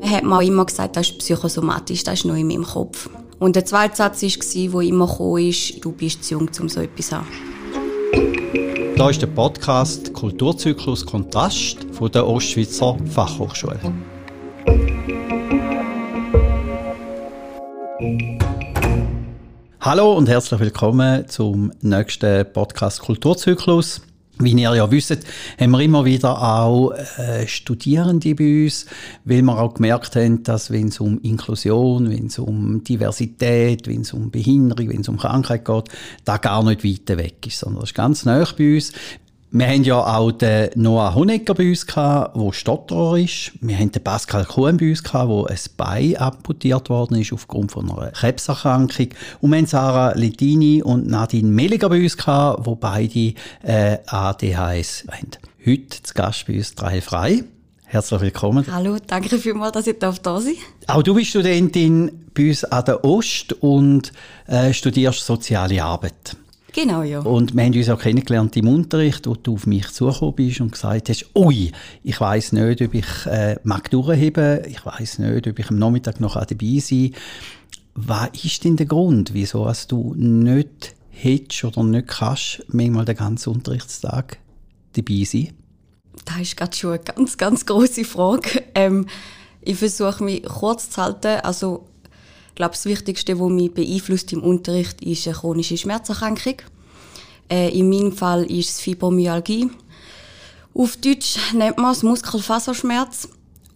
Er hat mir immer gesagt, das ist psychosomatisch, das ist nur in meinem Kopf. Und der zweite Satz war, der immer kam, du bist zu jung, um so etwas zu haben. Hier ist der Podcast Kulturzyklus Kontrast von der Ostschweizer Fachhochschule. Hallo und herzlich willkommen zum nächsten Podcast Kulturzyklus. Wie ihr ja wisst, haben wir immer wieder auch äh, Studierende bei uns, weil wir auch gemerkt haben, dass wenn es um Inklusion, wenn es um Diversität, wenn es um Behinderung, wenn es um Krankheit geht, da gar nicht weit weg ist, sondern das ist ganz nah bei uns. Wir haben ja auch den Noah Honegger bei uns gehabt, der Stotterer ist. Wir haben den Pascal Kuhn bei uns gehabt, wo ein Bein amputiert worden ist aufgrund von einer Krebserkrankung. Und wir haben Sarah Lettini und Nadine Melliger bei uns gehabt, wo beide äh, ADHS haben. Heute zu Gast bei uns drei frei. Herzlich willkommen. Hallo, danke vielmals, dass ich da sein darf. Auch du bist Studentin bei uns an der Ost und äh, studierst soziale Arbeit. Genau, ja. Und wir haben uns auch kennengelernt im Unterricht, wo du auf mich zugekommen bist und gesagt hast, ui, ich weiß nicht, ob ich äh, mag durchheben, ich weiß nicht, ob ich am Nachmittag noch dabei sein Was ist denn der Grund, wieso hast du nicht hättest oder nicht kannst, manchmal den ganzen Unterrichtstag dabei sein? Das ist gerade schon eine ganz, ganz große Frage. Ähm, ich versuche mich kurz zu halten. Also glaube, das Wichtigste, was mich beeinflusst im Unterricht, ist eine chronische Schmerzerkrankung. Äh, in meinem Fall ist es Fibromyalgie. Auf Deutsch nennt man es Muskelfaserschmerz.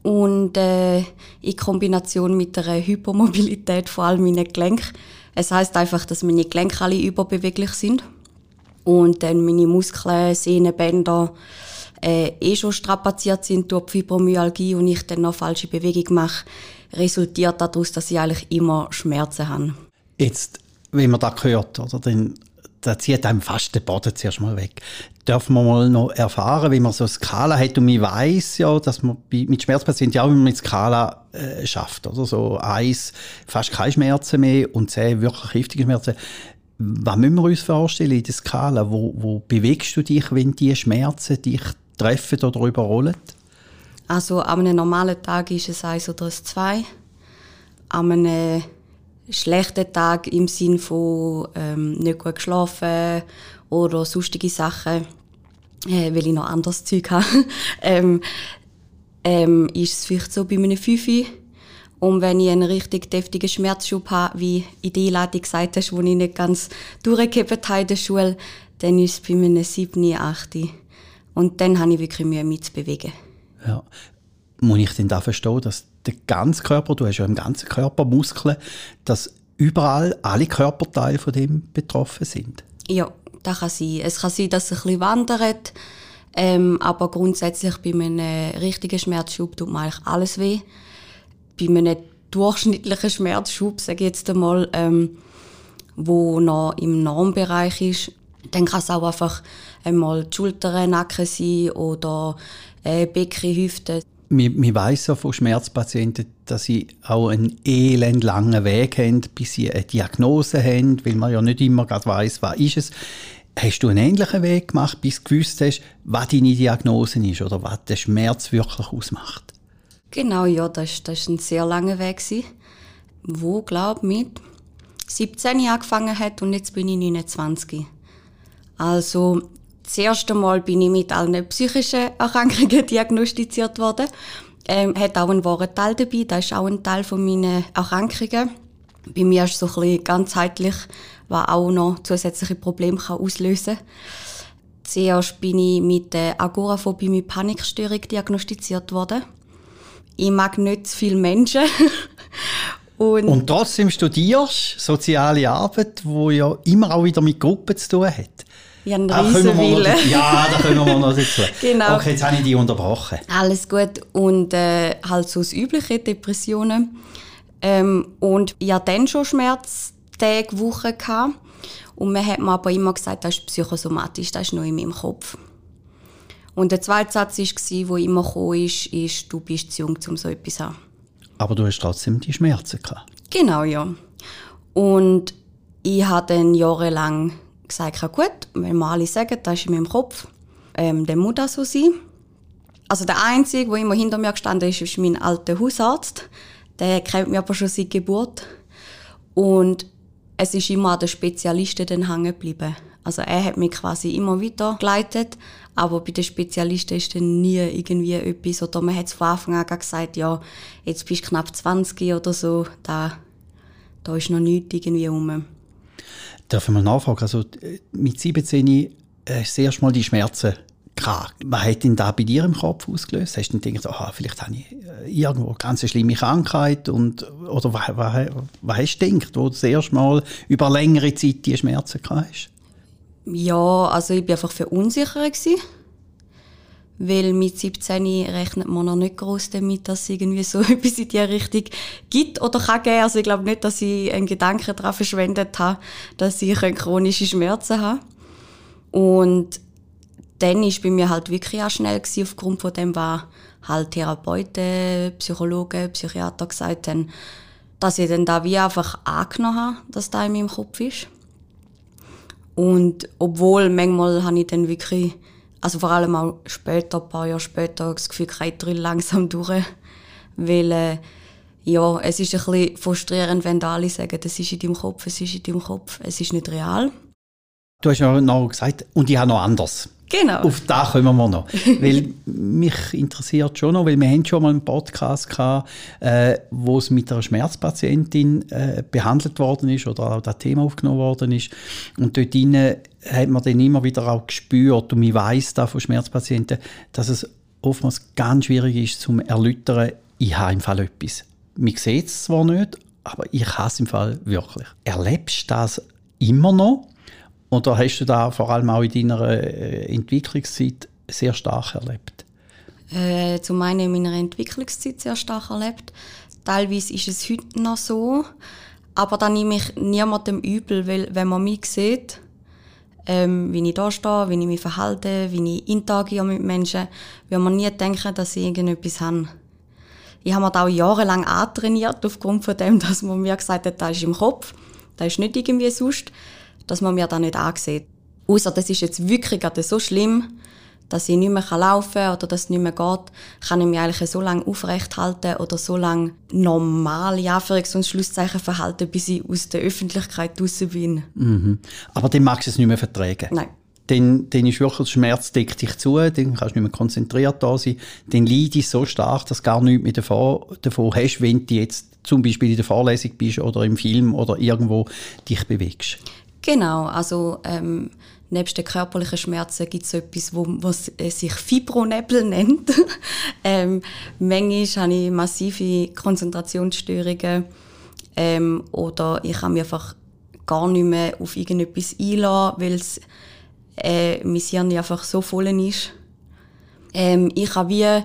Und äh, in Kombination mit einer Hypermobilität vor allem meinen Gelenken. Es heißt einfach, dass meine Gelenke alle überbeweglich sind. Und dann meine Muskeln, Sehnen, Bänder äh, eh schon strapaziert sind durch Fibromyalgie und ich dann noch falsche Bewegung mache, resultiert daraus, dass ich eigentlich immer Schmerzen habe. Jetzt, wenn man das hört, oder, dann da zieht einem fast den Boden zuerst mal weg. Dürfen wir mal noch erfahren, wie man so eine Skala hat? Und ich weiß ja, dass man mit Schmerzpatienten ja auch mit Skala äh, schafft. Oder? So eins, fast keine Schmerzen mehr und zehn wirklich heftige Schmerzen. Was müssen wir uns vorstellen in der Skala? Wo, wo bewegst du dich, wenn die Schmerzen dich treffen oder überrollen? Also an einem normalen Tag ist es 1 oder ein 2. An einem schlechten Tag im Sinne von ähm, nicht gut geschlafen oder sonstige Sachen, äh, weil ich noch anderes Zeug habe, ähm, ähm, ist es vielleicht so bei einem 5. Und wenn ich einen richtig deftigen Schmerzschub habe, wie in der Einladung gesagt hast, wo ich nicht ganz durchgehebt habe in der Schule, dann ist es bei einem 7, 8. Und dann habe ich wirklich Mühe, mich zu bewegen. Ja. Muss ich denn da verstehen, dass der ganze Körper, du hast ja im ganzen Körper Muskeln, dass überall alle Körperteile von dem betroffen sind? Ja, das kann sein. Es kann sein, dass es ein bisschen wandert, ähm, aber grundsätzlich bei einem richtigen Schmerzschub tut mir eigentlich alles weh. Bei einem durchschnittlichen Schmerzschub, sage ich jetzt einmal, ähm, wo noch im Normbereich ist, dann kann es auch einfach einmal die Schultern, Nacken sein oder äh, Becken, Hüfte. Man, man weiss ja von Schmerzpatienten, dass sie auch einen elend langen Weg haben, bis sie eine Diagnose haben, weil man ja nicht immer gerade weiss, was ist es. Hast du einen ähnlichen Weg gemacht, bis du gewusst hast, was deine Diagnose ist oder was der Schmerz wirklich ausmacht? Genau, ja, das war ein sehr langer Weg, wo, glaube ich, mit 17 angefangen hat und jetzt bin ich 29. Also das erste Mal bin ich mit allen psychischen Erkrankungen diagnostiziert worden. Ähm, hat auch einen wahren Teil dabei, das ist auch ein Teil von meinen Erkrankungen. Bei mir ist es so ein bisschen ganzheitlich, was auch noch zusätzliche Probleme kann auslösen kann. Zuerst bin ich mit der Agoraphobie mit Panikstörung diagnostiziert worden. Ich mag nicht zu viele Menschen. Und, und trotzdem studierst soziale Arbeit, wo ja immer auch wieder mit Gruppen zu tun hat. Einen Riesenwille. Ja, da können wir noch dazu. genau. Okay, jetzt habe ich dich unterbrochen. Alles gut. Und äh, halt so das Übliche, Depressionen. Ähm, und ich hatte dann schon Schmerztage, Wochen. Gehabt. Und man hat mir aber immer gesagt, das ist psychosomatisch, das ist nur in meinem Kopf. Und der zweite Satz war, der immer kam, ist, ist, du bist zu jung, um so etwas zu haben. Aber du hast trotzdem die Schmerzen gehabt. Genau, ja. Und ich habe dann jahrelang gesagt, ja gut, wenn wir alle sagen, das ist in meinem Kopf, ähm, dann muss das so sein. also der Einzige, der immer hinter mir gestanden ist, ist mein alter Hausarzt. Der kennt mich aber schon seit Geburt. Und es ist immer an den Spezialisten dann hängen geblieben. Also er hat mich quasi immer weiter geleitet, aber bei den Spezialisten ist dann nie irgendwie etwas, oder man hat von Anfang an gesagt, ja, jetzt bist du knapp 20 oder so, da, da ist noch nichts irgendwie rum. Ich mal nachfragen, also mit 17 äh, hast du erst mal die Schmerzen gehabt. Was hat denn da bei dir im Kopf ausgelöst? Hast du dann gedacht, aha, vielleicht habe ich äh, irgendwo eine ganz schlimme Krankheit? Und, oder was, was, was hast du gedacht, wo du das erste Mal über längere Zeit die Schmerzen gehabt hast? Ja, also ich war einfach verunsichert. Gewesen. Weil mit 17 rechnet man noch nicht groß damit, dass es irgendwie so etwas in die Richtung gibt oder kann geben. Also ich glaube nicht, dass ich einen Gedanken daran verschwendet habe, dass ich chronische Schmerzen habe. Und dann ist bei mir halt wirklich auch schnell gewesen, aufgrund von dem, was halt Therapeuten, Psychologen, Psychiater gesagt haben, dass ich dann da wie einfach angenommen habe, dass da in meinem Kopf ist. Und obwohl manchmal habe ich dann wirklich, also vor allem auch später, ein paar Jahre später, das Gefühl, ich drehe langsam durch. Weil, äh, ja, es ist ein bisschen frustrierend, wenn alle sagen, das ist in deinem Kopf, es ist in deinem Kopf, es ist nicht real. Du hast ja noch gesagt, und ich habe noch anders. Genau. Auf das kommen wir noch. weil mich interessiert schon noch, weil wir haben schon mal einen Podcast gehabt, äh, wo es mit einer Schmerzpatientin äh, behandelt worden ist oder auch das Thema aufgenommen worden ist. Und dort hat man dann immer wieder auch gespürt, und ich weiss da von Schmerzpatienten, dass es oftmals ganz schwierig ist, zum erläutern, ich habe im Fall etwas. Man sieht es zwar nicht, aber ich habe es im Fall wirklich. Erlebst du das immer noch? Oder hast du da vor allem auch in deiner äh, Entwicklungszeit sehr stark erlebt? Äh, zum einen in meiner Entwicklungszeit sehr stark erlebt. Teilweise ist es heute noch so. Aber da nehme ich niemandem übel, weil wenn man mich sieht, ähm, wie ich da stehe, wie ich mich verhalte, wie ich interagiere mit Menschen, wird man nie denken, dass ich irgendetwas habe. Ich habe mir da auch jahrelang antrainiert, aufgrund von dem, dass man mir gesagt hat, das ist im Kopf, das ist nicht irgendwie sonst dass man mir das nicht ansieht. Außer das ist jetzt wirklich gerade so schlimm, dass ich nicht mehr laufen kann oder dass es nicht mehr geht, kann ich mich eigentlich so lange aufrecht halten oder so lange normal, ja, für und Schlusszeichen verhalten, bis ich aus der Öffentlichkeit draußen bin. Mhm. Aber dann magst du es nicht mehr vertragen? Nein. Dann, dann ist wirklich der Schmerz deckt dich zu, dann kannst du nicht mehr konzentriert da sein, dann leidest du so stark, dass du gar nichts mehr davon, davon hast, wenn du jetzt zum Beispiel in der Vorlesung bist oder im Film oder irgendwo dich bewegst. Genau, also ähm, nebst den körperlichen Schmerzen gibt es etwas, wo, was sich Fibronebel nennt. ähm, manchmal habe ich massive Konzentrationsstörungen ähm, oder ich kann mich einfach gar nicht mehr auf irgendetwas einlassen, weil äh, mein Hirn einfach so voll ist. Ähm, ich habe wie,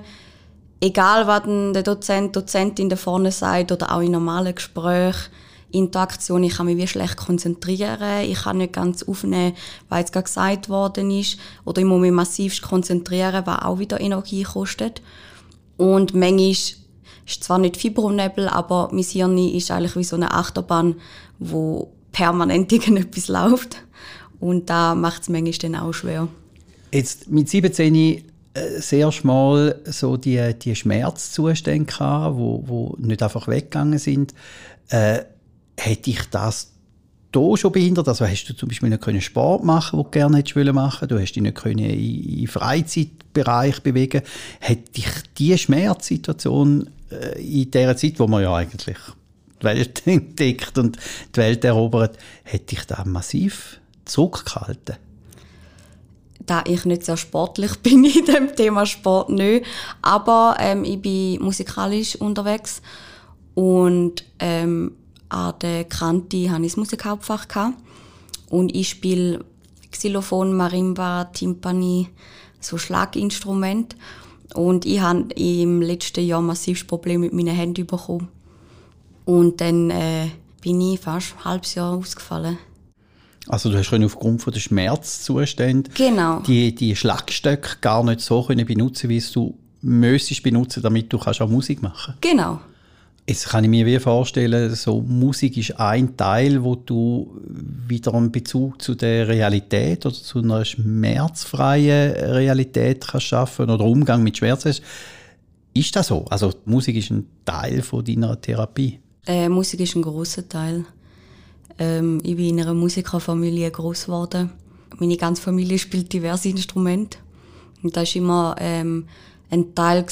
egal was der Dozent, Dozentin da vorne sagt oder auch in normalen Gesprächen, Interaktion. Ich kann mich wie schlecht konzentrieren. Ich kann nicht ganz aufnehmen, was jetzt gerade gesagt worden ist. Oder ich muss mich massiv konzentrieren, was auch wieder Energie kostet. Und manchmal ist zwar nicht Fibronebel, aber mein Hirn ist eigentlich wie so eine Achterbahn, wo permanent irgendetwas läuft. Und da macht es manchmal dann auch schwer. Jetzt mit 17 äh, sehr schmal so die, die Schmerzzustände gehabt, wo, wo nicht einfach weggegangen sind. Äh, hätte ich das hier schon behindert? Also hast du zum Beispiel nicht können Sport machen, den du gerne hättest machen Du hast dich nicht können in den Freizeitbereich bewegen Hätte dich diese Schmerzsituation äh, in der Zeit, wo man ja eigentlich die Welt entdeckt und die Welt erobert, hätte dich da massiv zurückgehalten? da ich nicht sehr sportlich bin in dem Thema Sport nicht, aber ähm, ich bin musikalisch unterwegs und ähm, an der Kante hatte ich das Musikhauptfach. Gehabt. Und ich spiele Xylophon, Marimba, Timpani, so Schlaginstrument. Und ich habe im letzten Jahr massives Problem mit meinen Händen bekommen. Und dann äh, bin ich fast ein halbes Jahr ausgefallen. Also du hast aufgrund von der Schmerzzustände genau. die, die Schlagstöcke gar nicht so können benutzen, wie es du müsstest benutzen, damit du kannst auch Musik machen. Genau. Jetzt kann ich mir wie vorstellen, so Musik ist ein Teil, wo du wieder einen Bezug zu der Realität oder zu einer schmerzfreien Realität kannst schaffen oder Umgang mit Schmerz hast. Ist das so? Also Musik ist ein Teil von deiner Therapie? Äh, Musik ist ein großer Teil. Ähm, ich bin in einer Musikerfamilie groß geworden. Meine ganze Familie spielt diverse Instrumente. Und das war immer ähm, ein Teil,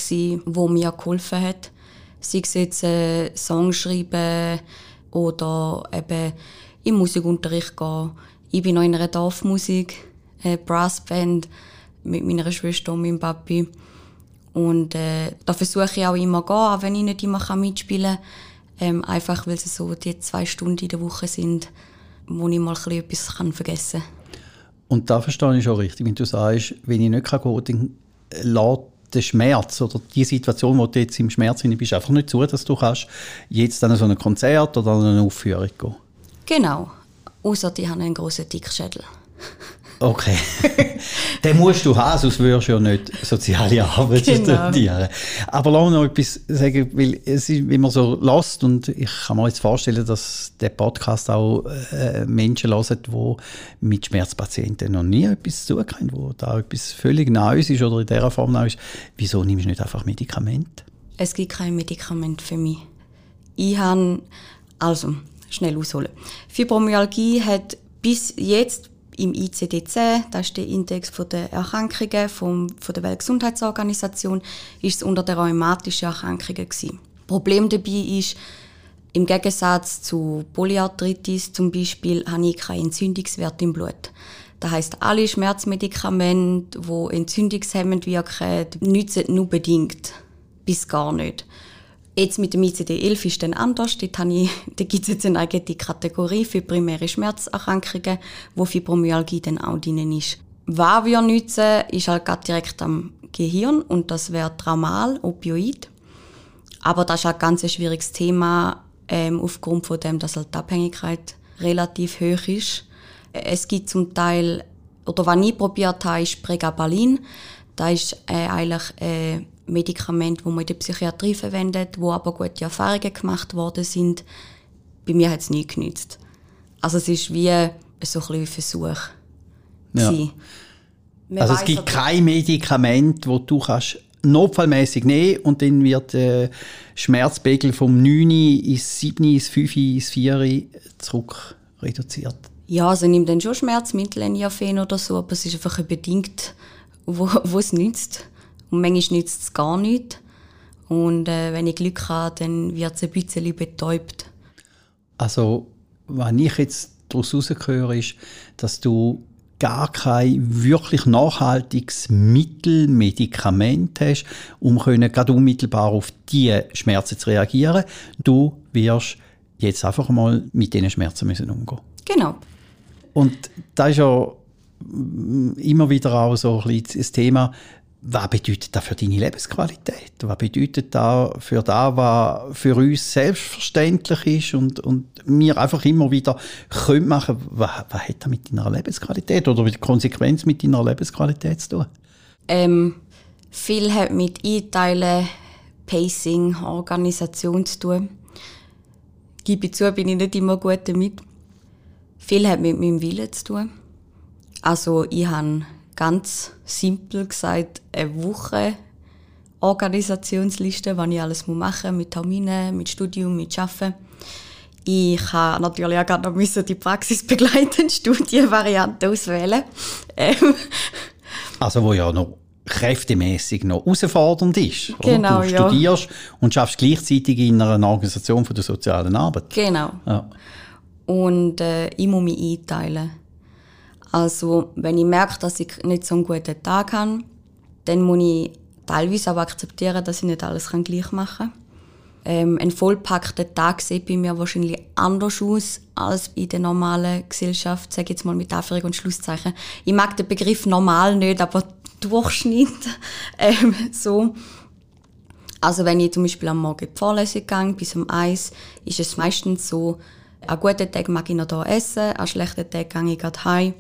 wo mir geholfen hat sei es jetzt äh, Song schreiben oder eben im Musikunterricht gehen. Ich bin noch in einer Dorfmusik, eine Brassband mit meiner Schwester und meinem Papi. Und äh, da versuche ich auch immer zu gehen, auch wenn ich nicht immer mitspielen kann. Ähm, einfach weil es so die zwei Stunden in der Woche sind, wo ich mal etwas vergessen kann. Und da verstehe ich schon richtig, wenn du sagst, wenn ich nicht gehen kann, dann lässt der Schmerz oder die Situation, wo du jetzt im Schmerz bist, einfach nicht zu, dass du kannst jetzt an so ein Konzert oder an eine Aufführung gehen. Genau. Außer die haben einen großen Dickschädel. Okay. Den musst du haben, sonst würdest du ja nicht soziale Arbeit genau. studieren. Aber lass noch etwas sagen, weil es ist, man so lässt und ich kann mir jetzt vorstellen, dass der Podcast auch äh, Menschen hören, die mit Schmerzpatienten noch nie etwas zu tun haben, wo da etwas völlig Neues ist oder in dieser Form neu ist. Wieso nimmst du nicht einfach Medikamente? Es gibt kein Medikament für mich. Ich habe, also, schnell ausholen. Fibromyalgie hat bis jetzt im ICD-10, das ist der Index der Erkrankungen vom, von der Weltgesundheitsorganisation, ist es unter den rheumatischen Erkrankungen gewesen. Problem dabei ist, im Gegensatz zu Polyarthritis zum Beispiel, habe ich keinen Entzündungswert im Blut. Das heißt, alle Schmerzmedikamente, die entzündungshemmend wirken, nützen nur bedingt, bis gar nicht. Jetzt mit dem ICD-11 ist dann anders. Dort habe ich, da gibt es jetzt eine eigene Kategorie für primäre Schmerzerkrankungen, wo Fibromyalgie dann auch drin ist. Was wir nutzen, ist halt gerade direkt am Gehirn und das wäre Traumal, Opioid. Aber das ist halt ganz schwieriges Thema, ähm, aufgrund von dem, dass halt die Abhängigkeit relativ hoch ist. Es gibt zum Teil, oder was ich probiert habe, ist Pregabalin. Das ist äh, eigentlich äh, Medikamente, die man in der Psychiatrie verwendet, wo aber gute Erfahrungen gemacht worden sind. Bei mir hat es nie genützt. Also es ist wie so ein, ein Versuch. Ja. Also es gibt kein Medikament, das du kannst notfallmäßig nehmen und dann wird der Schmerzpegel vom 9 ins 7, ins 5, ins 4 zurück reduziert. Ja, also nehme dann schon Schmerzmittel, Niafen oder so, aber es ist einfach bedingt, wo, wo es nützt. Und manchmal nützt es gar nicht. Und äh, wenn ich Glück habe, dann wird es ein bisschen betäubt. Also, was ich jetzt daraus herausgehöre, ist, dass du gar kein wirklich nachhaltiges Mittel, Medikament hast, um können gerade unmittelbar auf diese Schmerzen zu reagieren. Du wirst jetzt einfach mal mit diesen Schmerzen müssen umgehen. Genau. Und da ist ja immer wieder auch so ein bisschen das Thema, was bedeutet das für deine Lebensqualität? Was bedeutet das für das, was für uns selbstverständlich ist und, und wir einfach immer wieder können machen, was, was hat das mit deiner Lebensqualität oder mit Konsequenz mit deiner Lebensqualität zu tun? Ähm, viel hat mit Einteilen, Pacing, Organisation zu tun. Gebe ich zu, bin ich nicht immer gut damit. Viel hat mit meinem Willen zu tun. Also ich habe ganz simpel gesagt eine Woche Organisationsliste, was ich alles machen muss, mit Terminen, mit Studium, mit Arbeiten. Ich habe natürlich auch gerade noch die praxisbegleitende Studienvariante auswählen. Ähm. Also wo ja noch kräftemäßig noch herausfordernd ist. Genau, Du studierst ja. und schaffst gleichzeitig in einer Organisation von der sozialen Arbeit. Genau. Ja. Und äh, ich muss mich einteilen. Also, wenn ich merke, dass ich nicht so einen guten Tag habe, dann muss ich teilweise aber akzeptieren, dass ich nicht alles gleich machen kann. Ähm, ein vollpackter Tag sieht bei mir wahrscheinlich anders aus als in der normalen Gesellschaft, sage jetzt mal mit Anführungs- und Schlusszeichen. Ich mag den Begriff normal nicht, aber Durchschnitt ähm, so. Also wenn ich zum Beispiel am Morgen die Vorlesung gehe, bis um eins, ist es meistens so, an guten Tag mag ich noch hier essen, an schlechten Tag gehe ich gerade heim.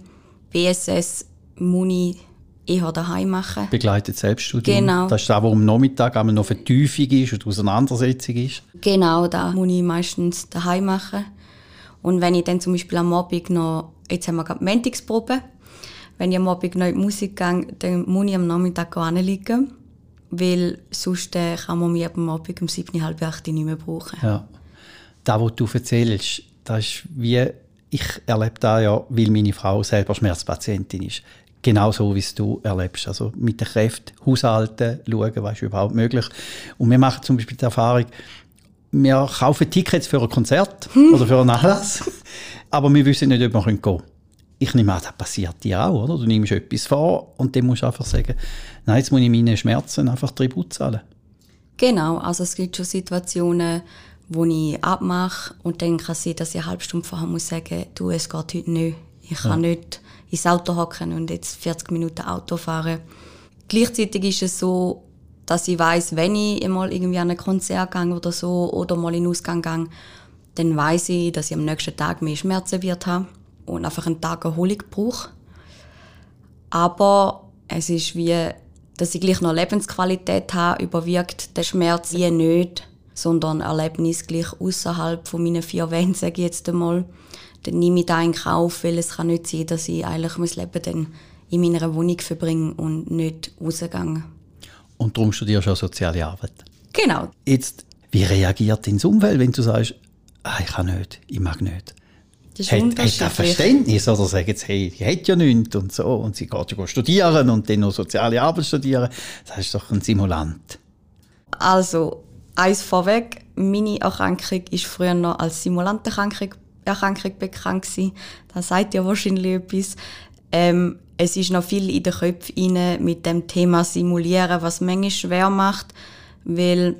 BSS muss ich eher daheim machen. Begleitet Selbststudium. Genau. Das ist das, wo am Nachmittag einmal noch Vertiefung ist und Auseinandersetzung ist. Genau, da muss ich meistens daheim machen. Und wenn ich dann zum Beispiel am Abend noch, jetzt haben wir gerade Montagsprobe, wenn ich am Abend noch in die Musik gehe, dann muss ich am Nachmittag liegen, weil sonst äh, kann man mich am Abend um 7, halb 8 nicht mehr brauchen. Ja. Das, was du erzählst, das ist wie, ich erlebe das ja, weil meine Frau selber Schmerzpatientin ist. Genau so, wie es du erlebst. Also mit den Kräften haushalten, schauen, was ist überhaupt möglich. Und wir machen zum Beispiel die Erfahrung, wir kaufen Tickets für ein Konzert oder für einen Anlass, aber wir wissen nicht, ob wir gehen können. Ich nehme an, das passiert dir auch, oder? Du nimmst etwas vor und dann musst du einfach sagen, nein, jetzt muss ich meine Schmerzen einfach Tribut zahlen. Genau, also es gibt schon Situationen, wo ich abmache und dann kann es sein, dass ich eine halbe Stunde vorher muss sagen, du, es geht heute nicht. Ich kann ja. nicht ins Auto hocken und jetzt 40 Minuten Auto fahren. Gleichzeitig ist es so, dass ich weiß, wenn ich mal irgendwie an ein Konzert gehe oder so oder mal in den Ausgang gehe, dann weiß ich, dass ich am nächsten Tag mehr Schmerzen wird haben und einfach einen Tag Erholung brauche. Aber es ist wie, dass ich gleich noch Lebensqualität habe, überwiegt der Schmerz wie nicht, sondern Erlebnis gleich außerhalb von meinen vier Wänden, sage ich jetzt einmal. Dann nehme ich da in Kauf, weil es kann nicht sein, dass ich eigentlich mein Leben dann in meiner Wohnung verbringe und nicht rausgehe. Und darum studierst du auch soziale Arbeit. Genau. Jetzt, wie reagiert dein Umfeld, wenn du sagst, ah, ich kann nicht, ich mag nicht? Das ist hat, hat er Verständnis oder sagen jetzt, hey, die hat ja nichts und so und sie geht ja studieren und dann noch soziale Arbeit studieren. Das ist doch ein Simulant. Also, eins vorweg, meine Erkrankung ist früher noch als Simulanterkrankung Erkrankung bekannt gewesen. Das sagt ja wahrscheinlich etwas. Ähm, es ist noch viel in den Köpfen mit dem Thema Simulieren, was manchmal schwer macht, weil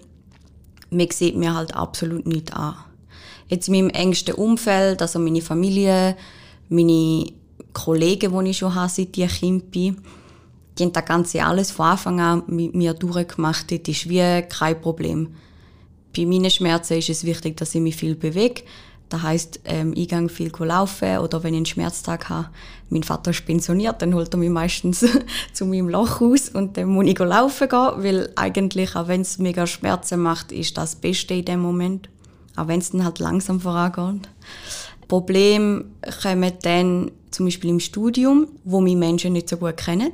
man sieht mir halt absolut nicht an. Jetzt in meinem engsten Umfeld, also meine Familie, meine Kollegen, die ich schon habe, seit ich Kind bin, die das Ganze alles von Anfang an mit mir durchgemacht. Das ist wie kein Problem. Bei meinen Schmerzen ist es wichtig, dass ich mich viel bewege. Das heisst, ähm, ich gehe viel laufen oder wenn ich einen Schmerztag habe, mein Vater ist pensioniert, dann holt er mich meistens zu meinem Loch aus und dann muss ich laufen gehen, weil eigentlich, auch wenn es mega Schmerzen macht, ist das, das Beste in dem Moment. Auch wenn es dann halt langsam vorangeht. Problem kommen dann zum Beispiel im Studium, wo mich Menschen nicht so gut kennen.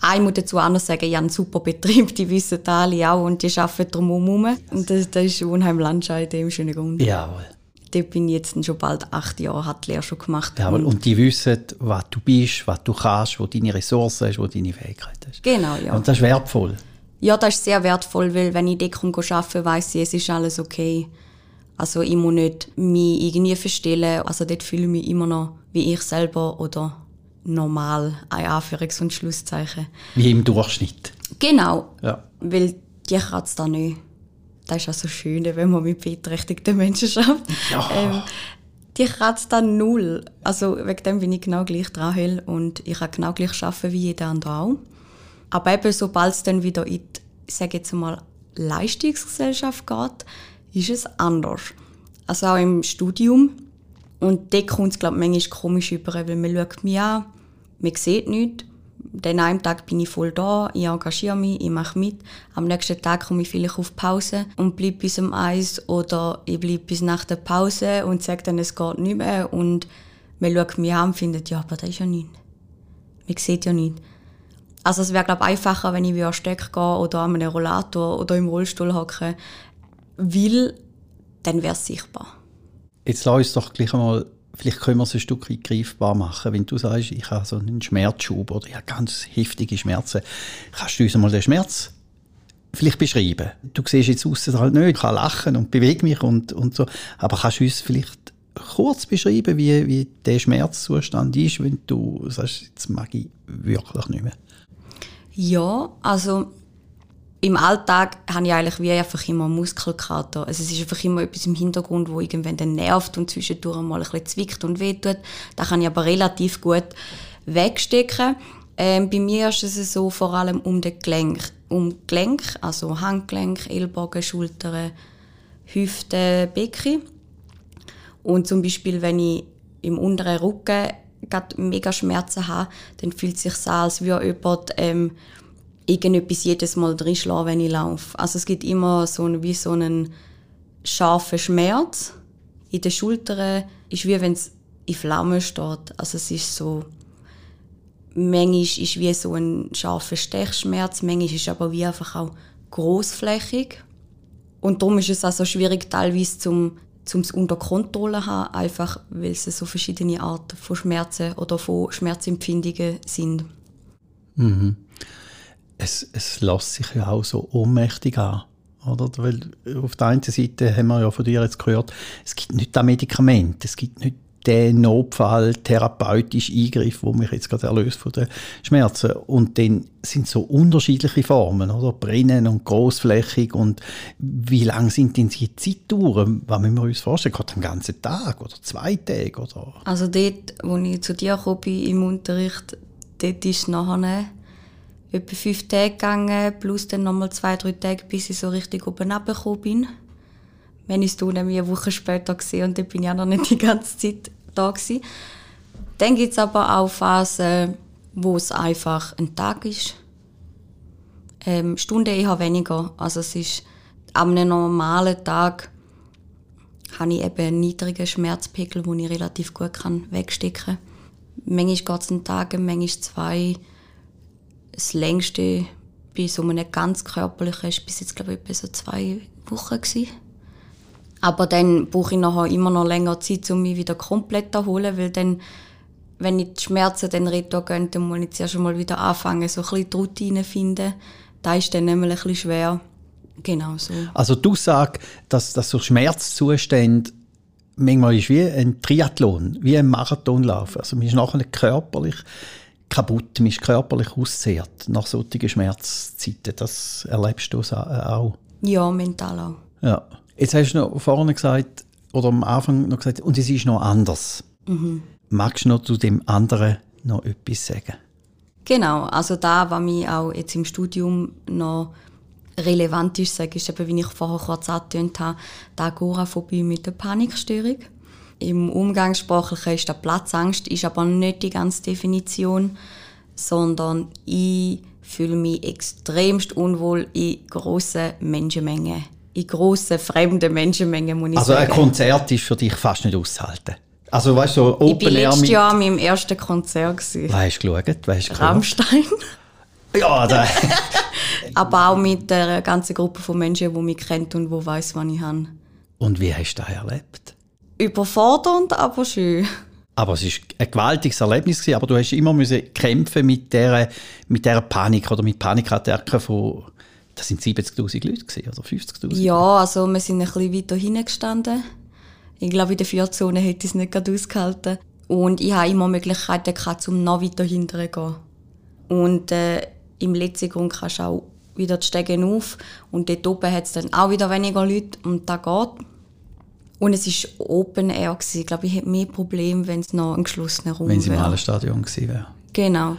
Ah, ich muss dazu auch noch sagen, ich habe einen super Betrieb, die wissen alle auch und die arbeiten drumherum. Und das, das ist unheimlich Landscheid dem schönen Grund. Jawohl. Dort bin ich jetzt schon bald acht Jahre, hat die Lehre schon gemacht. Jawohl. Und die wissen, was du bist, was du kannst, wo deine Ressourcen hast, wo deine Fähigkeiten hast. Genau, ja. Und das ist wertvoll. Ja, das ist sehr wertvoll, weil wenn ich dort arbeite, weiss ich, es ist alles okay. Also ich muss nicht mich irgendwie verstellen. Also dort fühle ich mich immer noch wie ich selber oder normal, ein Anführungs- und Schlusszeichen. Wie im Durchschnitt. Genau. Ja. Weil die kann es da nicht. Das ist auch so schön, wenn man mit beeinträchtigten Menschen schafft. Ja. Ähm, die kratzt dann null. Also wegen dem bin ich genau gleich dran und ich kann genau gleich arbeiten wie jeder andere auch. Aber eben, sobald es dann wieder in die, sage jetzt mal, Leistungsgesellschaft geht, ist es anders. Also auch im Studium. Und dort kommt es, glaube ich, manchmal komisch über, weil man schaut mich an, man sieht nichts. Dann einen Tag bin ich voll da, ich engagiere mich, ich mache mit. Am nächsten Tag komme ich vielleicht auf Pause und bleibe bis um eins oder ich bleibe bis nach der Pause und sage dann, es geht nicht mehr. Und man schaut mich an und findet, ja, aber das ist ja nichts. Man sieht ja nichts. Also es wäre, glaube einfacher, wenn ich wie an Steck gehe oder an einem Rollator oder im Rollstuhl hocke will, dann wäre es sichtbar. Jetzt lass uns doch gleich einmal, vielleicht können wir es ein Stück greifbar machen. Wenn du sagst, ich habe so einen Schmerzschub oder ich habe ganz heftige Schmerzen, kannst du uns einmal den Schmerz vielleicht beschreiben? Du siehst jetzt außen halt nicht, ich kann lachen und bewege mich und, und so, aber kannst du uns vielleicht kurz beschreiben, wie, wie der Schmerzzustand ist, wenn du sagst, jetzt mag ich wirklich nicht mehr? Ja, also im Alltag habe ich eigentlich wie einfach immer Muskelkater. Also es ist einfach immer etwas im Hintergrund, wo irgendwann dann nervt und zwischendurch mal ein bisschen zwickt und wehtut. Da kann ich aber relativ gut wegstecken. Ähm, bei mir ist es so vor allem um den Gelenk, um Gelenk, also Handgelenk, Ellbogen, Schultern, Hüfte, Becken. Und zum Beispiel, wenn ich im unteren Rücken gerade mega Schmerzen habe, dann fühlt es sich so als würde jemand ähm, irgendetwas jedes Mal reinschlagen, wenn ich laufe. Also es gibt immer so einen, wie so einen scharfen Schmerz in den Schultern. Ist wie wenn es in Flammen steht. Also es ist so, manchmal ist wie so ein scharfer Stechschmerz, manchmal ist es aber wie einfach auch großflächig. Und darum ist es auch so schwierig, teilweise zum zum es unter Kontrolle haben, einfach weil es so verschiedene Arten von Schmerzen oder von Schmerzempfindungen sind. Mhm. Es, es lässt sich ja auch so ohnmächtig an. Oder? Weil auf der einen Seite haben wir ja von dir jetzt gehört, es gibt nicht das Medikament, es gibt nicht der Notfall therapeutische Eingriff, wo mich jetzt gerade erlöst von den Schmerzen. Und dann sind so unterschiedliche Formen, oder? Brennen und großflächig und wie lang sind denn die Zeitdauern? Was müssen wir uns vorstellen? Geht den ganzen Tag oder zwei Tage? Oder? Also dort, wo ich zu dir gekommen bin im Unterricht, dort ist nachher etwa fünf Tage gegangen, plus dann nochmal zwei, drei Tage, bis ich so richtig oben runtergekommen bin wenn ich es dann eine Woche später gesehen und dann bin ich auch noch nicht die ganze Zeit da gewesen. Dann gibt es aber auch Phasen, wo es einfach ein Tag ist. Ähm, Stunden eher weniger. Also es ist an einem normalen Tag habe ich eben einen niedrigen Schmerzpegel, den ich relativ gut wegstecken kann. Manchmal geht es einen Tag, manchmal zwei. Das längste bei so einem ganz körperlichen ist bis jetzt, glaube ich, etwa so zwei Wochen gewesen. Aber dann brauche ich nachher immer noch länger Zeit, um mich wieder komplett zu erholen, weil dann, wenn ich die Schmerzen dann retour dann muss ich zuerst mal wieder anfangen, so ein bisschen die Routine finden. Da ist dann nämlich ein bisschen schwer. Genau so. Also du sagst, dass, dass so Schmerzzustände manchmal ist wie ein Triathlon, wie ein Marathonlauf. Also man ist nachher körperlich kaputt, man ist körperlich auszehrt nach solchen Schmerzzeiten. Das erlebst du auch? Ja, mental auch. Ja. Jetzt hast du noch vorne gesagt, oder am Anfang noch gesagt, und es ist noch anders. Mhm. Magst du noch zu dem anderen noch etwas sagen? Genau, also da, was mir auch jetzt im Studium noch relevant ist, sage ich eben, wie ich vorher kurz angetönt habe, die Agoraphobie mit der Panikstörung. Im Umgangssprachlichen ist der Platzangst, ist aber nicht die ganze Definition, sondern ich fühle mich extremst unwohl in grossen Menschenmengen in grossen, fremden Menschenmengen, muss ich also sagen. ein Konzert ist für dich fast nicht auszuhalten? Also weißt du, so Open Ich war letztes Jahr an meinem ersten Konzert. Gewesen. Weißt du geschaut? Weißt Rammstein. ja, da. Aber auch mit der ganzen Gruppe von Menschen, die mich kennt und die weiss, was ich habe. Und wie hast du das erlebt? Überfordernd, aber schön. Aber es war ein gewaltiges Erlebnis, aber du hast immer müssen kämpfen mit dieser, mit dieser Panik oder mit Panikattacken von das sind 70'000 Leute gewesen, oder 50'000? Ja, also wir sind ein bisschen weiter hinten gestanden. Ich glaube, in der Vierzone hätte ich es nicht gerade ausgehalten. Und ich habe immer Möglichkeiten gehabt, um noch weiter hinten zu gehen. Und äh, im letzten Grund kannst du auch wieder die Stege auf. Und dort oben hat es dann auch wieder weniger Leute. Und da geht. Und es war Open Air. Gewesen. Ich glaube, ich hätte mehr Probleme, wenn es noch ein geschlossener Raum wäre. Wenn es im Hallenstadion gewesen wäre. Genau.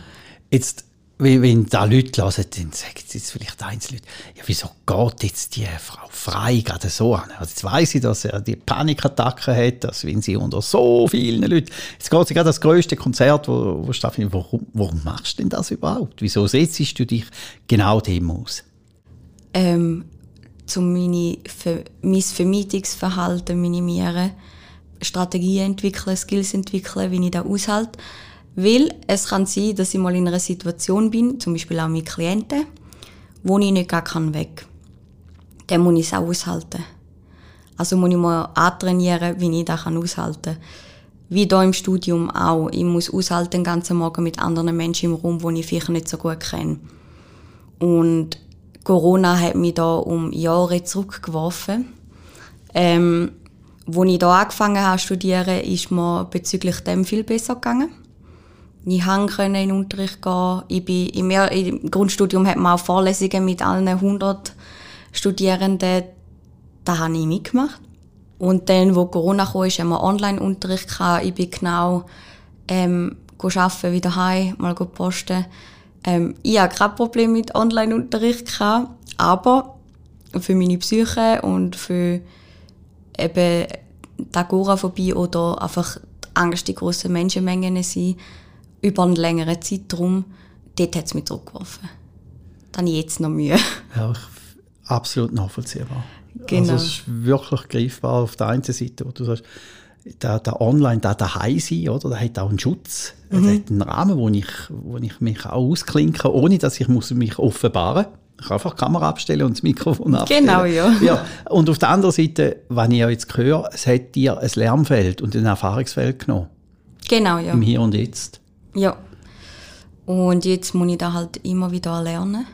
Jetzt wenn da Leute hören, dann sagen sie jetzt vielleicht Einzelleute, ja, wieso geht jetzt die Frau frei gerade so an? Also jetzt weiss ich, dass er die Panikattacke hat, dass wenn sie unter so vielen Leuten, jetzt geht sie gerade das größte Konzert, wo, wo stattfindet, warum, warum machst du denn das überhaupt? Wieso setzt du dich genau dem aus? Ähm, um meine, mein Vermeidungsverhalten minimieren, Strategien entwickeln, Skills entwickeln, wie ich das aushalte weil es kann sein, dass ich mal in einer Situation bin, zum Beispiel auch mit Klienten, wo ich nicht gar kann weg. Dann muss ich es auch aushalten. Also muss ich mal antrainieren, wie ich das aushalten kann. Wie hier im Studium auch. Ich muss aushalten den ganzen Morgen mit anderen Menschen im Raum, die ich vielleicht nicht so gut kenne. Und Corona hat mich da um Jahre zurückgeworfen. Ähm, als ich hier angefangen habe zu studieren, ist mir bezüglich dem viel besser gegangen. Ich konnte in den Unterricht gehen. Ich bin im, im Grundstudium hat man auch Vorlesungen mit allen 100 Studierenden. Da habe ich mitgemacht. Und dann, wo Corona kam, haben wir Online-Unterricht Ich bin genau ähm, arbeiten, wieder heim, mal posten. Ähm, ich hatte kein Problem mit Online-Unterricht, aber für meine Psyche und für eben die Agoraphobie oder einfach Angst, die grossen Menschenmengen sind, über einen längeren Zeitraum, dort hat es mich zurückgeworfen. Dann jetzt noch Mühe. Ja, absolut nachvollziehbar. Genau. Also es ist wirklich greifbar auf der einen Seite, wo du sagst, der, der Online, der daheim sein, oder, der hat auch einen Schutz. Mhm. Der hat einen Rahmen, wo ich, wo ich mich auch ausklinken ohne dass ich muss mich offenbaren muss. Ich kann einfach die Kamera abstellen und das Mikrofon abstellen. Genau, ja. ja. Und auf der anderen Seite, wenn ich ja jetzt höre, es hat dir ein Lernfeld und ein Erfahrungsfeld genommen. Genau, ja. Im Hier und Jetzt. Ja. Und jetzt muss ich da halt immer wieder lernen.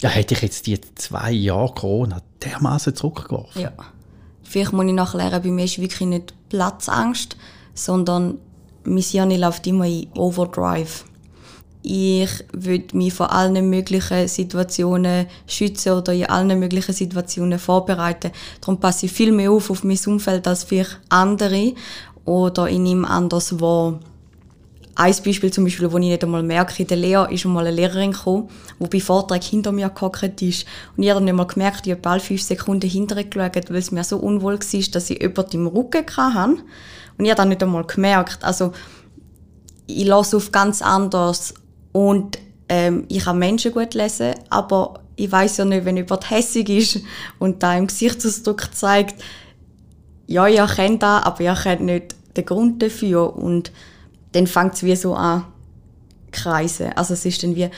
Ja, hätte ich jetzt die zwei Jahre Corona dermaßen zurückgeworfen. Ja. Vielleicht muss ich nachher bei mir ist wirklich nicht Platzangst, sondern mein Hirn läuft immer in Overdrive. Ich würde mich vor allen möglichen Situationen schützen oder in allen möglichen Situationen vorbereiten. Darum passe ich viel mehr auf auf mein Umfeld als vielleicht andere oder in ihm anders wahr. Ein Beispiel zum Beispiel, wo ich nicht einmal merke, in der Lehre ist einmal eine Lehrerin gekommen, die bei Vortrag hinter mir gehockt ist. Und ich habe nicht mal gemerkt, ich habe bald fünf Sekunden hinterher geschaut, weil es mir so unwohl war, dass ich jemanden im Rücken hatte. Und ich habe dann nicht einmal gemerkt. Also, ich lasse auf ganz anders. Und ähm, ich kann Menschen gut lesen, aber ich weiß ja nicht, wenn jemand hässig ist und da im Gesichtsausdruck zeigt, ja, ich kenne das, aber ich kenne nicht den Grund dafür. Und dann fängt es wie so an kreisen. Also es ist dann wie,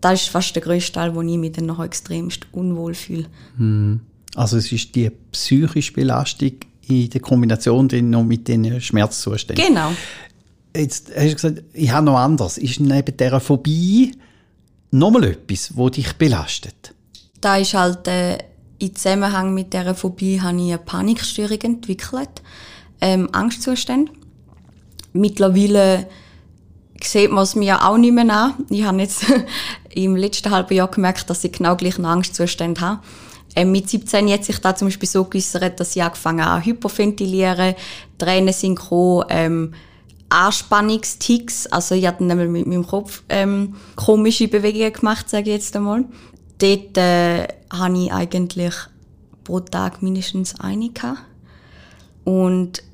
das ist fast der grösste Teil, wo ich mich dann noch extremst unwohl fühle. Hm. Also es ist die psychische Belastung in der Kombination dann noch mit den Schmerzzuständen. Genau. Jetzt hast du gesagt, ich habe noch anders. Ist neben dieser Phobie nochmal etwas, das dich belastet? Da ist halt äh, im Zusammenhang mit dieser Phobie habe ich eine Panikstörung entwickelt, ähm, Angstzustände mittlerweile sieht man es mir auch nicht mehr an. Ich habe jetzt im letzten halben Jahr gemerkt, dass ich genau gleich einen Angstzustände habe. Ähm, mit 17 hat sich da zum Beispiel so geäussert, dass ich angefangen habe, hyperventilieren, Tränen sind gekommen, ähm, Anspannungsticks, also ich habe dann mit meinem Kopf ähm, komische Bewegungen gemacht, sage ich jetzt einmal. Dort äh, habe ich eigentlich pro Tag mindestens eine gehabt. Und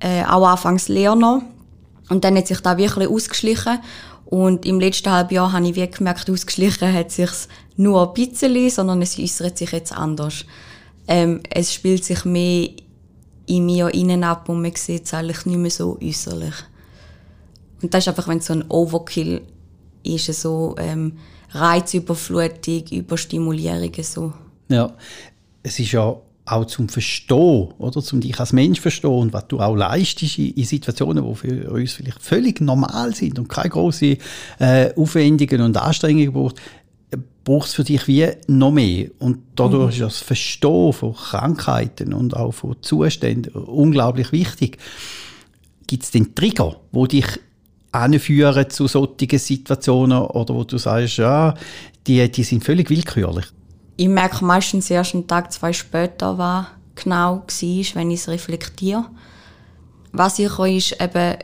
äh, auch anfangs Lerner. Und dann hat sich da wirklich ausgeschlichen. Und im letzten halben Jahr habe ich wie gemerkt, ausgeschlichen hat sich nur ein bisschen, sondern es äußert sich jetzt anders. Ähm, es spielt sich mehr in mir innen ab und man sieht es eigentlich nicht mehr so äußerlich. Und das ist einfach, wenn es so ein Overkill ist, so ähm, Reizüberflutung, Überstimulierung so. Ja, es ist ja auch zum Verstehen, oder? Zum dich als Mensch verstehen und was du auch leistest in, in Situationen, die für uns vielleicht völlig normal sind und keine grossen äh, Aufwendungen und Anstrengungen braucht, braucht es für dich wie noch mehr. Und dadurch mhm. ist das Verstehen von Krankheiten und auch von Zuständen unglaublich wichtig. Gibt es den Trigger, wo dich anführen zu solchen Situationen oder wo du sagst, ja, die, die sind völlig willkürlich? Ich merke meistens erst einen Tag, zwei später, was genau war, wenn ich es reflektiere. Was sicher ist, eben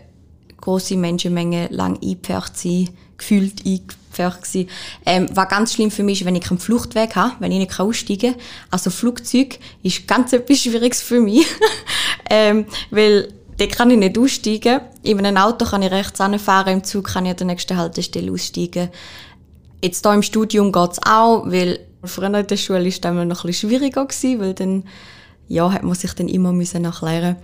große Menschenmengen lang eingepfercht sein, gefühlt eingepfercht sein. Ähm, was ganz schlimm für mich ist, wenn ich einen Fluchtweg habe, wenn ich nicht aussteigen kann. Also Flugzeug ist ganz etwas Schwieriges für mich, ähm, weil da kann ich nicht aussteigen. In einem Auto kann ich rechts anfahren, im Zug kann ich an der nächsten Haltestelle aussteigen. Jetzt hier im Studium geht es auch, weil Früher in der Schule war es noch ein schwieriger, weil dann ja, hat man sich dann immer müssen erklären